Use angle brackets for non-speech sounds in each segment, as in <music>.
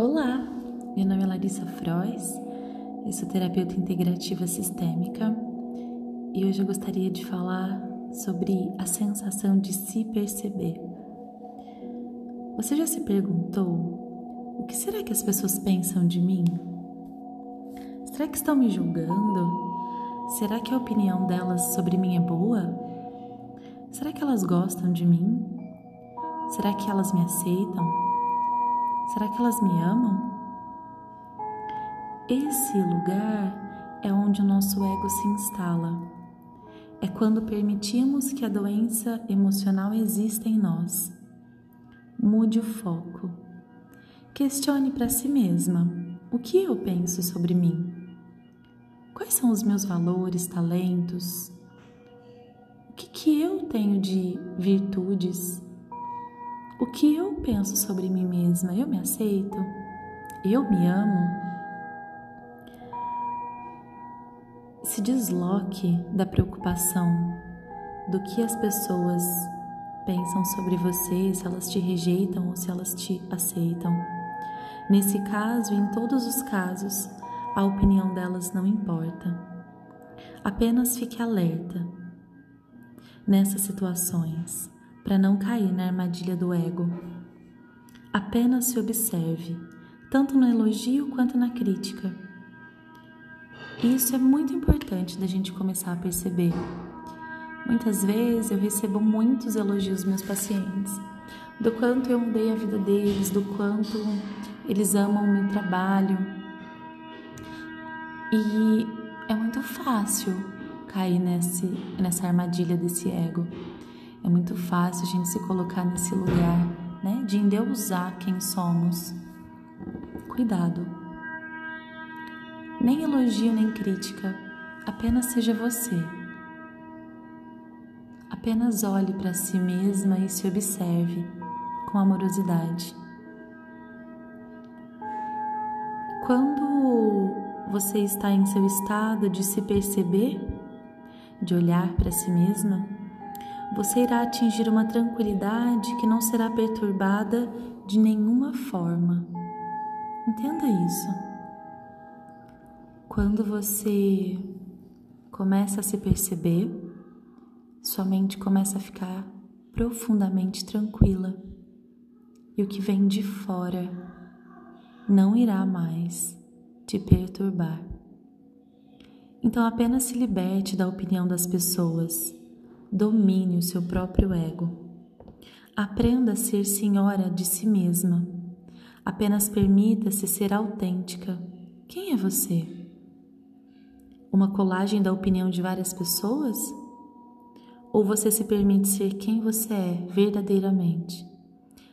Olá, meu nome é Larissa Frois, eu sou terapeuta integrativa sistêmica e hoje eu gostaria de falar sobre a sensação de se perceber. Você já se perguntou o que será que as pessoas pensam de mim? Será que estão me julgando? Será que a opinião delas sobre mim é boa? Será que elas gostam de mim? Será que elas me aceitam? Será que elas me amam? Esse lugar é onde o nosso ego se instala. É quando permitimos que a doença emocional exista em nós. Mude o foco. Questione para si mesma: o que eu penso sobre mim? Quais são os meus valores, talentos? O que, que eu tenho de virtudes? O que eu penso sobre mim mesma? Eu me aceito? Eu me amo? Se desloque da preocupação do que as pessoas pensam sobre você, se elas te rejeitam ou se elas te aceitam. Nesse caso em todos os casos, a opinião delas não importa. Apenas fique alerta nessas situações para não cair na armadilha do ego. Apenas se observe, tanto no elogio quanto na crítica. Isso é muito importante da gente começar a perceber. Muitas vezes eu recebo muitos elogios dos meus pacientes, do quanto eu mudei a vida deles, do quanto eles amam o meu trabalho. E é muito fácil cair nesse, nessa armadilha desse ego. É muito fácil a gente se colocar nesse lugar, né, de endeusar quem somos. Cuidado. Nem elogio nem crítica, apenas seja você. Apenas olhe para si mesma e se observe com amorosidade. Quando você está em seu estado de se perceber, de olhar para si mesma, você irá atingir uma tranquilidade que não será perturbada de nenhuma forma. Entenda isso. Quando você começa a se perceber, sua mente começa a ficar profundamente tranquila e o que vem de fora não irá mais te perturbar. Então apenas se liberte da opinião das pessoas domine o seu próprio ego. Aprenda a ser senhora de si mesma. Apenas permita-se ser autêntica. Quem é você? Uma colagem da opinião de várias pessoas? Ou você se permite ser quem você é verdadeiramente,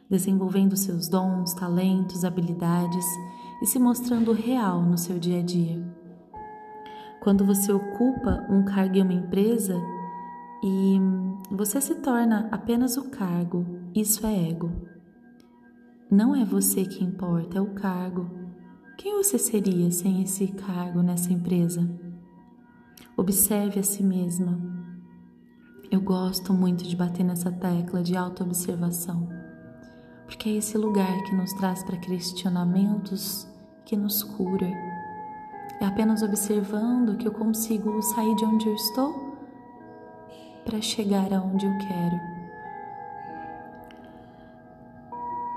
desenvolvendo seus dons, talentos, habilidades e se mostrando real no seu dia a dia? Quando você ocupa um cargo em uma empresa, e você se torna apenas o cargo. Isso é ego. Não é você que importa, é o cargo. Quem você seria sem esse cargo nessa empresa? Observe a si mesma. Eu gosto muito de bater nessa tecla de autoobservação, porque é esse lugar que nos traz para questionamentos, que nos cura. É apenas observando que eu consigo sair de onde eu estou para chegar aonde eu quero.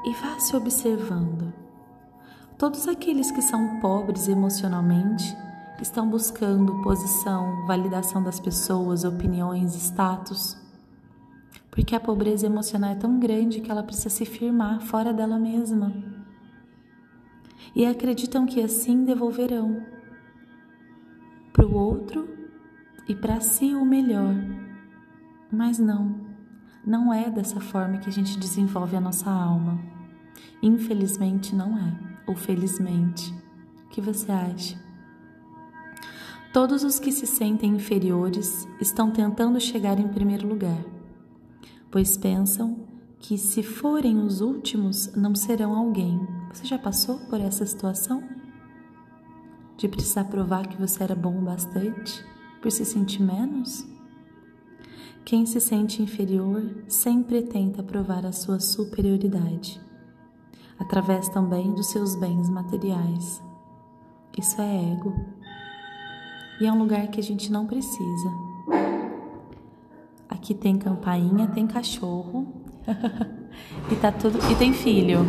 E vá se observando. Todos aqueles que são pobres emocionalmente estão buscando posição, validação das pessoas, opiniões, status. Porque a pobreza emocional é tão grande que ela precisa se firmar fora dela mesma. E acreditam que assim devolverão para o outro e para si o melhor. Mas não, não é dessa forma que a gente desenvolve a nossa alma. Infelizmente não é, ou felizmente. O que você acha? Todos os que se sentem inferiores estão tentando chegar em primeiro lugar, pois pensam que se forem os últimos não serão alguém. Você já passou por essa situação? De precisar provar que você era bom o bastante por se sentir menos? Quem se sente inferior sempre tenta provar a sua superioridade. através também dos seus bens materiais. Isso é ego. E é um lugar que a gente não precisa. Aqui tem campainha, tem cachorro <laughs> e tá tudo e tem filho.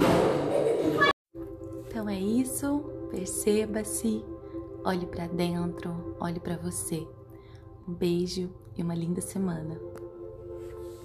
Então é isso. Perceba-se, olhe para dentro, olhe para você. Um beijo e uma linda semana.